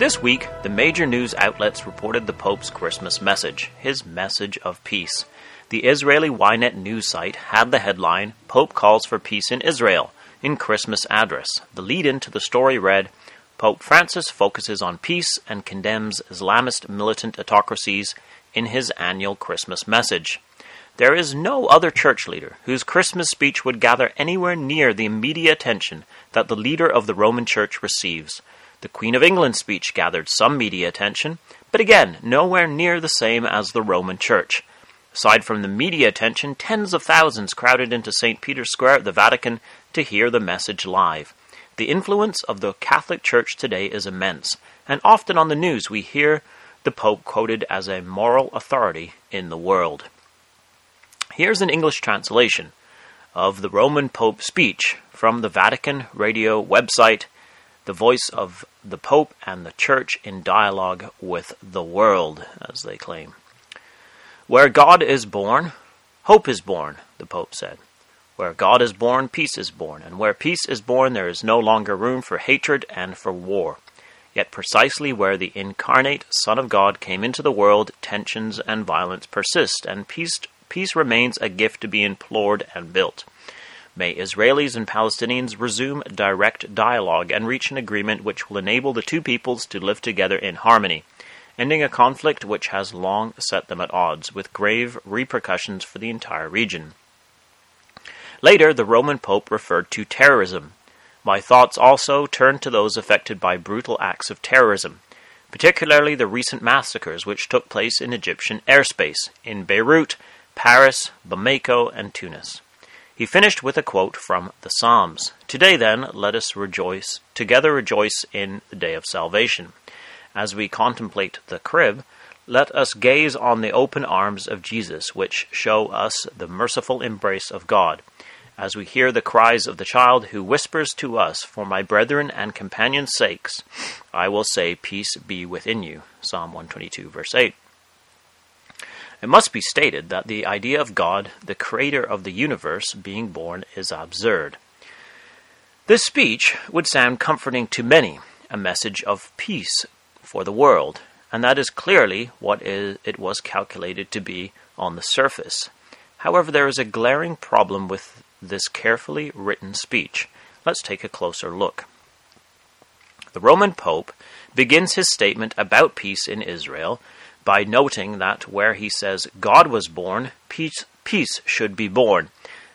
This week, the major news outlets reported the Pope's Christmas message, his message of peace. The Israeli Ynet news site had the headline, Pope Calls for Peace in Israel, in Christmas address. The lead in to the story read, Pope Francis focuses on peace and condemns Islamist militant autocracies in his annual Christmas message. There is no other church leader whose Christmas speech would gather anywhere near the immediate attention that the leader of the Roman Church receives. The Queen of England's speech gathered some media attention, but again, nowhere near the same as the Roman Church. Aside from the media attention, tens of thousands crowded into St. Peter's Square at the Vatican to hear the message live. The influence of the Catholic Church today is immense, and often on the news we hear the Pope quoted as a moral authority in the world. Here's an English translation of the Roman Pope speech from the Vatican radio website, the voice of the Pope and the Church in dialogue with the world, as they claim. Where God is born, hope is born, the Pope said. Where God is born, peace is born, and where peace is born, there is no longer room for hatred and for war. Yet precisely where the incarnate Son of God came into the world, tensions and violence persist, and peace, peace remains a gift to be implored and built. May Israelis and Palestinians resume direct dialogue and reach an agreement which will enable the two peoples to live together in harmony, ending a conflict which has long set them at odds, with grave repercussions for the entire region. Later, the Roman Pope referred to terrorism. My thoughts also turned to those affected by brutal acts of terrorism, particularly the recent massacres which took place in Egyptian airspace, in Beirut, Paris, Bamako, and Tunis. He finished with a quote from the Psalms Today, then, let us rejoice, together rejoice in the day of salvation. As we contemplate the crib, let us gaze on the open arms of Jesus, which show us the merciful embrace of God as we hear the cries of the child who whispers to us, For my brethren and companions' sakes, I will say, Peace be within you. Psalm 122, verse 8. It must be stated that the idea of God, the creator of the universe, being born is absurd. This speech would sound comforting to many, a message of peace for the world, and that is clearly what it was calculated to be on the surface. However, there is a glaring problem with this carefully written speech. Let's take a closer look. The Roman Pope begins his statement about peace in Israel by noting that where he says God was born, peace, peace should be born.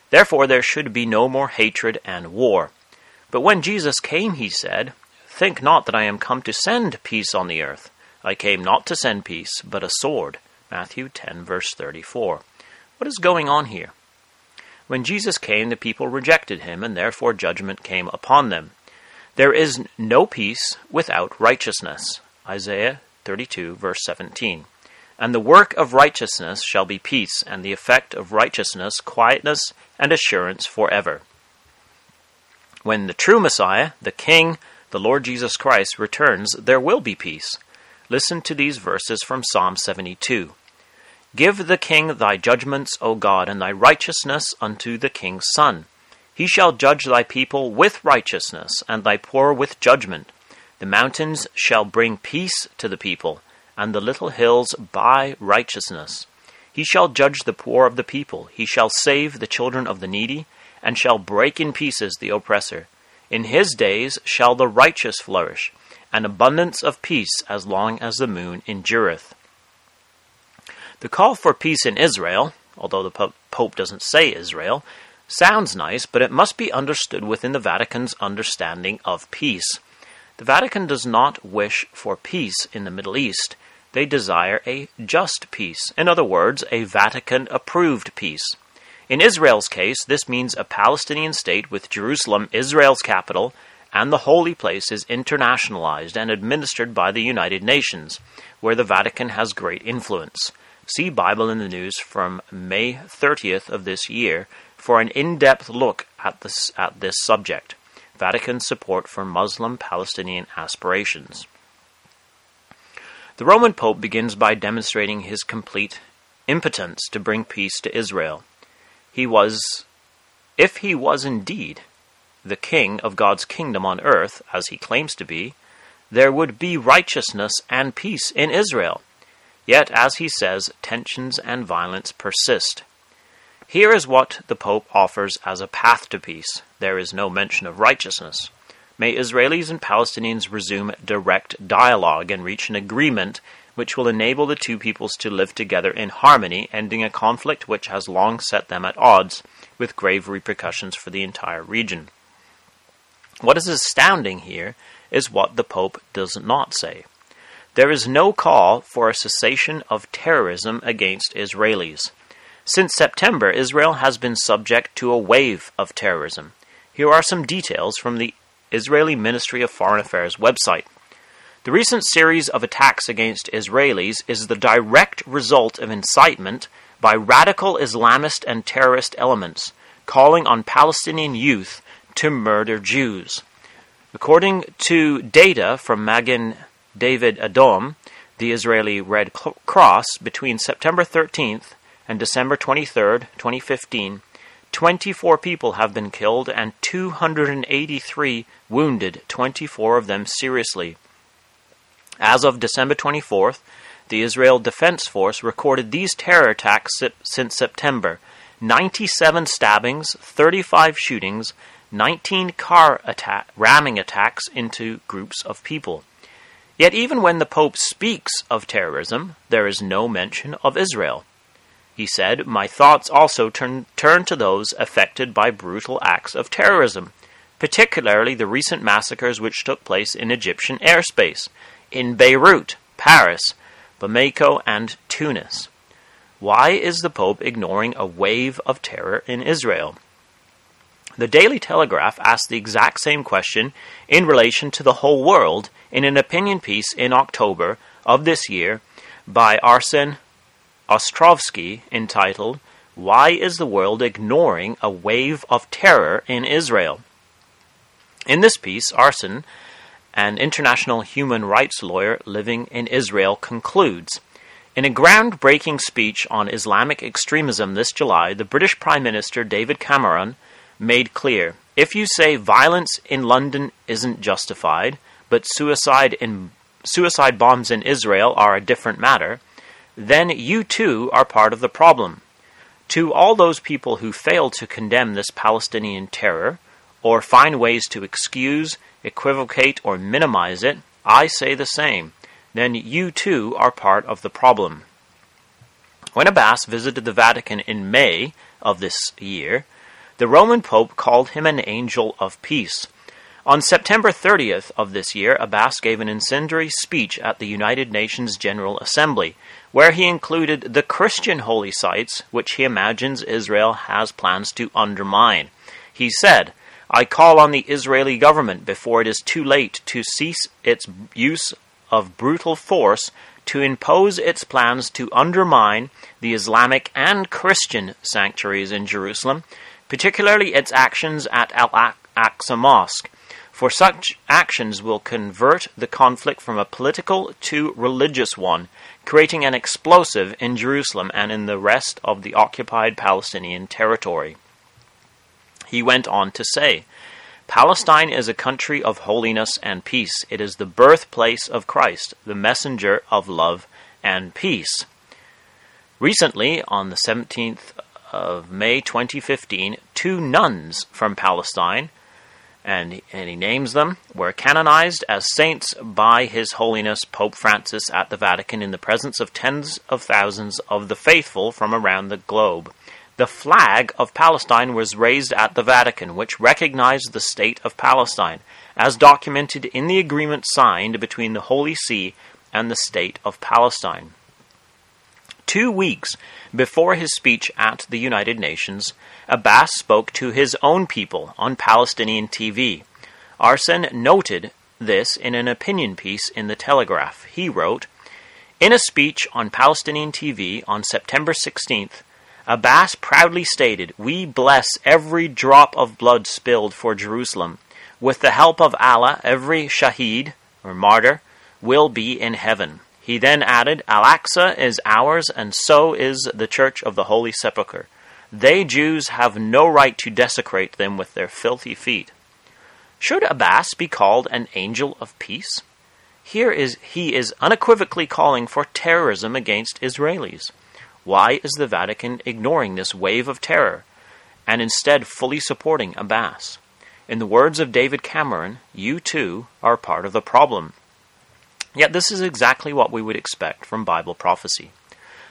Therefore, there should be no more hatred and war. But when Jesus came, he said, Think not that I am come to send peace on the earth. I came not to send peace, but a sword. Matthew 10, verse 34. What is going on here? When Jesus came, the people rejected him, and therefore judgment came upon them. There is no peace without righteousness. Isaiah 32, verse 17. And the work of righteousness shall be peace, and the effect of righteousness, quietness, and assurance forever. When the true Messiah, the King, the Lord Jesus Christ, returns, there will be peace. Listen to these verses from Psalm 72. Give the king thy judgments, O God, and thy righteousness unto the king's son. He shall judge thy people with righteousness, and thy poor with judgment. The mountains shall bring peace to the people, and the little hills by righteousness. He shall judge the poor of the people. He shall save the children of the needy, and shall break in pieces the oppressor. In his days shall the righteous flourish, an abundance of peace as long as the moon endureth. The call for peace in Israel, although the Pope doesn't say Israel, sounds nice, but it must be understood within the Vatican's understanding of peace. The Vatican does not wish for peace in the Middle East. They desire a just peace. In other words, a Vatican approved peace. In Israel's case, this means a Palestinian state with Jerusalem, Israel's capital, and the holy place is internationalized and administered by the United Nations, where the Vatican has great influence. See Bible in the News from May 30th of this year for an in-depth look at this, at this subject. Vatican support for Muslim Palestinian aspirations. The Roman Pope begins by demonstrating his complete impotence to bring peace to Israel. He was, if he was indeed the king of God's kingdom on earth, as he claims to be, there would be righteousness and peace in Israel. Yet, as he says, tensions and violence persist. Here is what the Pope offers as a path to peace. There is no mention of righteousness. May Israelis and Palestinians resume direct dialogue and reach an agreement which will enable the two peoples to live together in harmony, ending a conflict which has long set them at odds, with grave repercussions for the entire region. What is astounding here is what the Pope does not say. There is no call for a cessation of terrorism against Israelis. Since September, Israel has been subject to a wave of terrorism. Here are some details from the Israeli Ministry of Foreign Affairs website. The recent series of attacks against Israelis is the direct result of incitement by radical Islamist and terrorist elements calling on Palestinian youth to murder Jews. According to data from Magen David Adom, the Israeli Red Cross, between September 13th and December 23rd, 2015, 24 people have been killed and 283 wounded, 24 of them seriously. As of December 24th, the Israel Defense Force recorded these terror attacks since September 97 stabbings, 35 shootings, 19 car attack, ramming attacks into groups of people. Yet, even when the Pope speaks of terrorism, there is no mention of Israel. He said, My thoughts also turn, turn to those affected by brutal acts of terrorism, particularly the recent massacres which took place in Egyptian airspace in Beirut, Paris, Bamako, and Tunis. Why is the Pope ignoring a wave of terror in Israel? The Daily Telegraph asked the exact same question in relation to the whole world in an opinion piece in October of this year by Arsen Ostrovsky entitled, Why is the World Ignoring a Wave of Terror in Israel? In this piece, Arsen an international human rights lawyer living in Israel, concludes In a groundbreaking speech on Islamic extremism this July, the British Prime Minister David Cameron made clear if you say violence in London isn't justified, but suicide in suicide bombs in Israel are a different matter, then you too are part of the problem. To all those people who fail to condemn this Palestinian terror, or find ways to excuse, equivocate, or minimize it, I say the same. Then you too are part of the problem. When Abbas visited the Vatican in May of this year, the Roman Pope called him an angel of peace. On September 30th of this year, Abbas gave an incendiary speech at the United Nations General Assembly, where he included the Christian holy sites which he imagines Israel has plans to undermine. He said, I call on the Israeli government before it is too late to cease its use of brutal force to impose its plans to undermine the Islamic and Christian sanctuaries in Jerusalem, particularly its actions at Al Aqsa Mosque. For such actions will convert the conflict from a political to religious one, creating an explosive in Jerusalem and in the rest of the occupied Palestinian territory. He went on to say, Palestine is a country of holiness and peace. It is the birthplace of Christ, the messenger of love and peace. Recently, on the 17th of May 2015, two nuns from Palestine, and, and he names them, were canonized as saints by His Holiness Pope Francis at the Vatican in the presence of tens of thousands of the faithful from around the globe. The flag of Palestine was raised at the Vatican, which recognized the state of Palestine, as documented in the agreement signed between the Holy See and the state of Palestine. Two weeks before his speech at the United Nations, Abbas spoke to his own people on Palestinian TV. Arsen noted this in an opinion piece in The Telegraph. He wrote, In a speech on Palestinian TV on September 16th, Abbas proudly stated, We bless every drop of blood spilled for Jerusalem. With the help of Allah, every shaheed, or martyr, will be in heaven. He then added, Al Aqsa is ours, and so is the Church of the Holy Sepulchre. They, Jews, have no right to desecrate them with their filthy feet. Should Abbas be called an angel of peace? Here is he is unequivocally calling for terrorism against Israelis. Why is the Vatican ignoring this wave of terror and instead fully supporting Abbas? In the words of David Cameron, you too are part of the problem. Yet this is exactly what we would expect from Bible prophecy.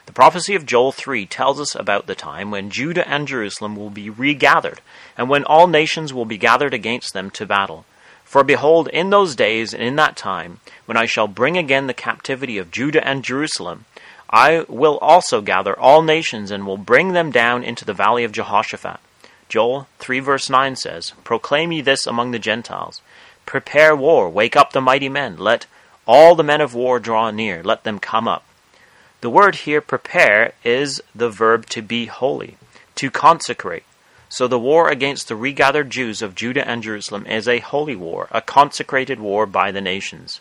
The prophecy of Joel 3 tells us about the time when Judah and Jerusalem will be regathered, and when all nations will be gathered against them to battle. For behold, in those days and in that time, when I shall bring again the captivity of Judah and Jerusalem, I will also gather all nations and will bring them down into the valley of Jehoshaphat. Joel 3 verse 9 says, Proclaim ye this among the Gentiles. Prepare war, wake up the mighty men, let all the men of war draw near, let them come up. The word here, prepare, is the verb to be holy, to consecrate. So the war against the regathered Jews of Judah and Jerusalem is a holy war, a consecrated war by the nations.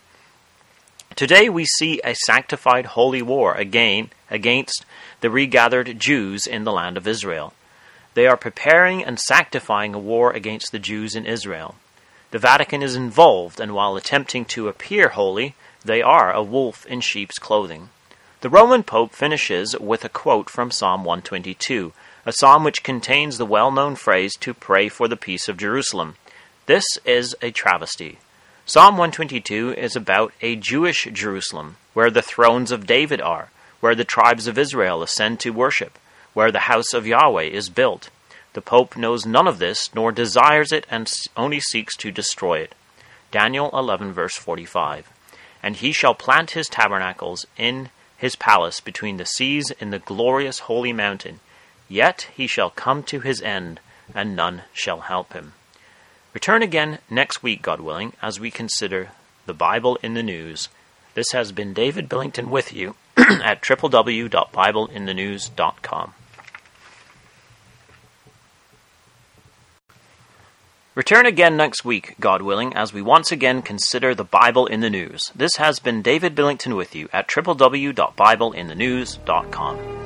Today we see a sanctified holy war again against the regathered Jews in the land of Israel. They are preparing and sanctifying a war against the Jews in Israel. The Vatican is involved, and while attempting to appear holy, they are a wolf in sheep's clothing. The Roman Pope finishes with a quote from Psalm 122, a psalm which contains the well known phrase to pray for the peace of Jerusalem. This is a travesty. Psalm 122 is about a Jewish Jerusalem, where the thrones of David are, where the tribes of Israel ascend to worship, where the house of Yahweh is built. The Pope knows none of this, nor desires it, and only seeks to destroy it. Daniel 11, verse 45. And he shall plant his tabernacles in his palace between the seas in the glorious holy mountain. Yet he shall come to his end, and none shall help him. Return again next week, God willing, as we consider the Bible in the News. This has been David Billington with you at www.bibleinthenews.com. Return again next week, God willing, as we once again consider the Bible in the news. This has been David Billington with you at www.bibleinthenews.com.